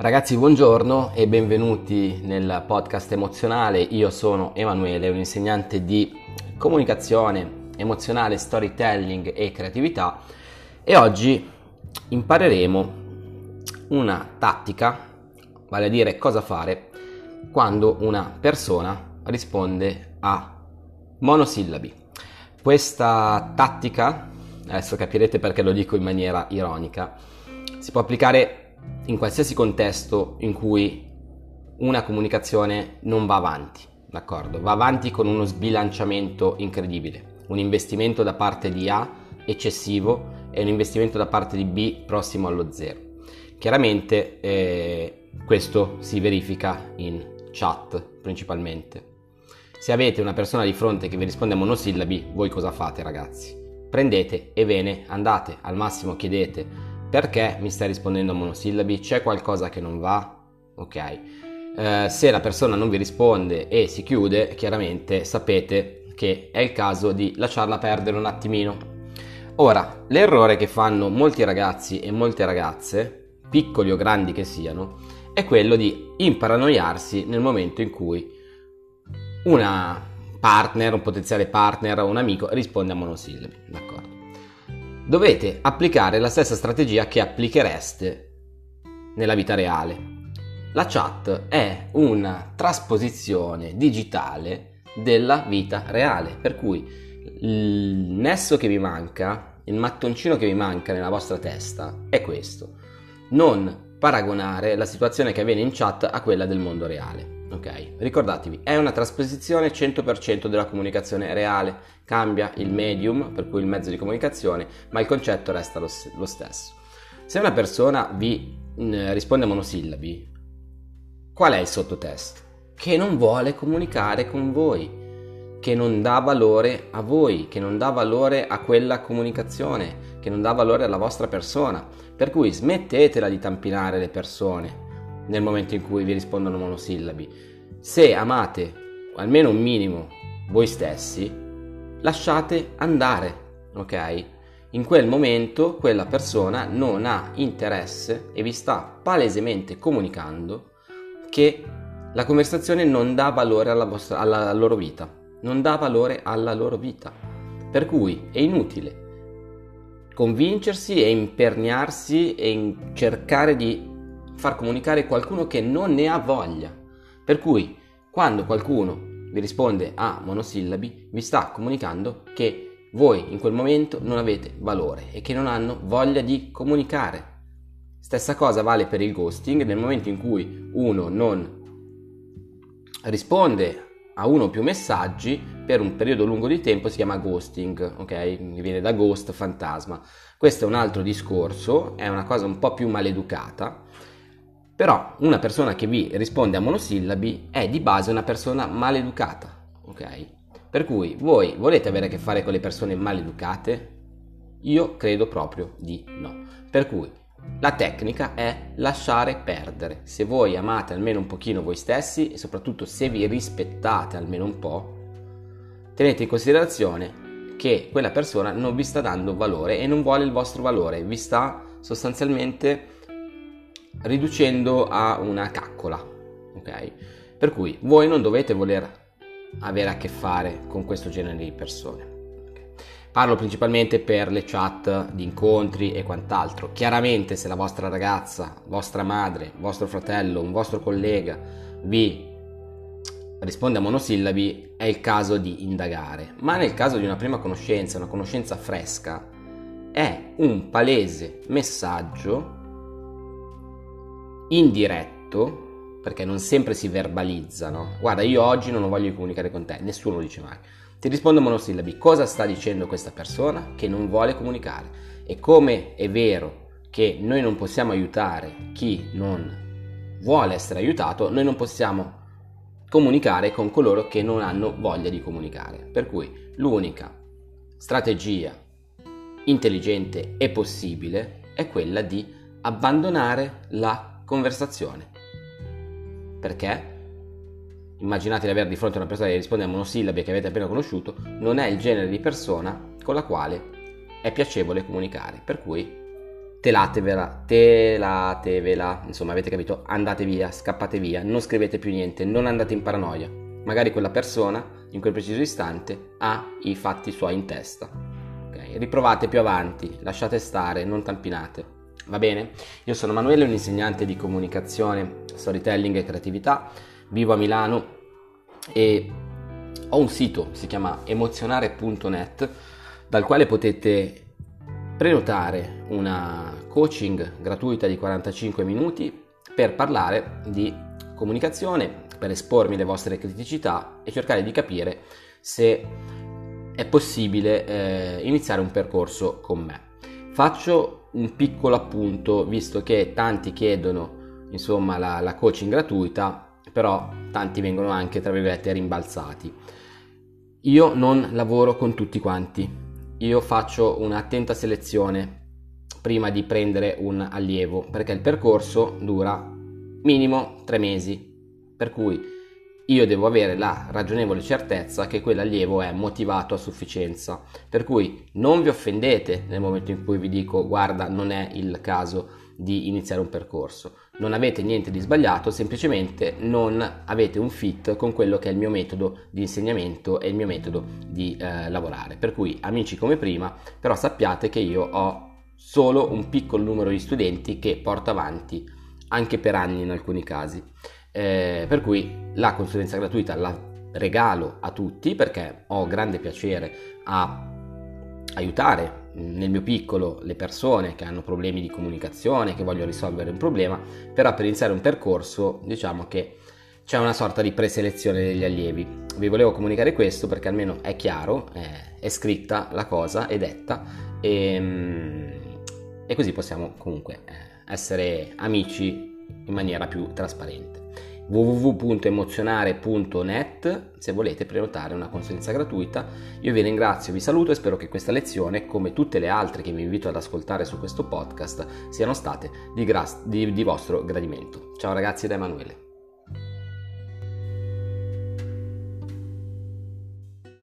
Ragazzi, buongiorno e benvenuti nel podcast emozionale. Io sono Emanuele, un insegnante di comunicazione emozionale, storytelling e creatività e oggi impareremo una tattica, vale a dire cosa fare quando una persona risponde a monosillabi. Questa tattica, adesso capirete perché lo dico in maniera ironica, si può applicare in qualsiasi contesto in cui una comunicazione non va avanti, d'accordo? Va avanti con uno sbilanciamento incredibile, un investimento da parte di A eccessivo e un investimento da parte di B prossimo allo zero. Chiaramente eh, questo si verifica in chat principalmente. Se avete una persona di fronte che vi risponde a monosillabi, voi cosa fate ragazzi? Prendete e ve ne andate, al massimo chiedete perché mi stai rispondendo a monosillabi? C'è qualcosa che non va? Ok. Eh, se la persona non vi risponde e si chiude, chiaramente sapete che è il caso di lasciarla perdere un attimino. Ora, l'errore che fanno molti ragazzi e molte ragazze, piccoli o grandi che siano, è quello di imparanoiarsi nel momento in cui una partner, un potenziale partner o un amico risponde a monosillabi, d'accordo? Dovete applicare la stessa strategia che applichereste nella vita reale. La chat è una trasposizione digitale della vita reale, per cui il nesso che vi manca, il mattoncino che vi manca nella vostra testa è questo. Non paragonare la situazione che avviene in chat a quella del mondo reale. Ok, ricordatevi, è una trasposizione 100% della comunicazione reale, cambia il medium, per cui il mezzo di comunicazione, ma il concetto resta lo, lo stesso. Se una persona vi mh, mm, risponde a monosillabi, qual è il sottotesto? Che non vuole comunicare con voi, che non dà valore a voi, che non dà valore a quella comunicazione, che non dà valore alla vostra persona. Per cui smettetela di tampinare le persone nel momento in cui vi rispondono monosillabi. Se amate almeno un minimo voi stessi, lasciate andare, ok? In quel momento quella persona non ha interesse e vi sta palesemente comunicando che la conversazione non dà valore alla, vostra, alla loro vita, non dà valore alla loro vita. Per cui è inutile convincersi e imperniarsi e cercare di far comunicare qualcuno che non ne ha voglia. Per cui, quando qualcuno vi risponde a monosillabi, vi sta comunicando che voi in quel momento non avete valore e che non hanno voglia di comunicare. Stessa cosa vale per il ghosting, nel momento in cui uno non risponde a uno o più messaggi per un periodo lungo di tempo si chiama ghosting, ok? Viene da ghost, fantasma. Questo è un altro discorso, è una cosa un po' più maleducata però una persona che vi risponde a monosillabi è di base una persona maleducata, ok? Per cui voi volete avere a che fare con le persone maleducate? Io credo proprio di no. Per cui la tecnica è lasciare perdere. Se voi amate almeno un pochino voi stessi e soprattutto se vi rispettate almeno un po', tenete in considerazione che quella persona non vi sta dando valore e non vuole il vostro valore, vi sta sostanzialmente riducendo a una caccola, ok? Per cui voi non dovete voler avere a che fare con questo genere di persone. Parlo principalmente per le chat di incontri e quant'altro. Chiaramente se la vostra ragazza, vostra madre, vostro fratello, un vostro collega vi risponde a monosillabi è il caso di indagare. Ma nel caso di una prima conoscenza, una conoscenza fresca, è un palese messaggio indiretto, perché non sempre si verbalizzano. Guarda, io oggi non voglio comunicare con te, nessuno lo dice mai. Ti rispondo monosillabi, cosa sta dicendo questa persona che non vuole comunicare? E come è vero che noi non possiamo aiutare chi non vuole essere aiutato, noi non possiamo comunicare con coloro che non hanno voglia di comunicare. Per cui l'unica strategia intelligente e possibile è quella di abbandonare la conversazione. Perché? Immaginate di avere di fronte una persona che risponde a monosillabi che avete appena conosciuto, non è il genere di persona con la quale è piacevole comunicare, per cui telatevela, telatevela, insomma avete capito, andate via, scappate via, non scrivete più niente, non andate in paranoia. Magari quella persona in quel preciso istante ha i fatti suoi in testa. Okay? Riprovate più avanti, lasciate stare, non tampinate. Va bene? Io sono Manuele, un insegnante di comunicazione, storytelling e creatività. Vivo a Milano e ho un sito, si chiama emozionare.net, dal quale potete prenotare una coaching gratuita di 45 minuti per parlare di comunicazione, per espormi le vostre criticità e cercare di capire se è possibile eh, iniziare un percorso con me. Faccio un piccolo appunto, visto che tanti chiedono insomma la, la coaching gratuita, però tanti vengono anche tra virgolette rimbalzati. Io non lavoro con tutti quanti, io faccio un'attenta selezione prima di prendere un allievo perché il percorso dura minimo tre mesi per cui io devo avere la ragionevole certezza che quell'allievo è motivato a sufficienza per cui non vi offendete nel momento in cui vi dico guarda non è il caso di iniziare un percorso non avete niente di sbagliato, semplicemente non avete un fit con quello che è il mio metodo di insegnamento e il mio metodo di eh, lavorare. Per cui amici come prima, però sappiate che io ho solo un piccolo numero di studenti che porto avanti anche per anni in alcuni casi. Eh, per cui la consulenza gratuita la regalo a tutti perché ho grande piacere a aiutare nel mio piccolo le persone che hanno problemi di comunicazione, che vogliono risolvere un problema, però per iniziare un percorso diciamo che c'è una sorta di preselezione degli allievi. Vi volevo comunicare questo perché almeno è chiaro, è, è scritta la cosa, è detta e, ehm, e così possiamo comunque eh, essere amici in maniera più trasparente www.emozionare.net se volete prenotare una consulenza gratuita. Io vi ringrazio, vi saluto e spero che questa lezione, come tutte le altre che vi invito ad ascoltare su questo podcast, siano state di, gra- di, di vostro gradimento. Ciao ragazzi da Emanuele.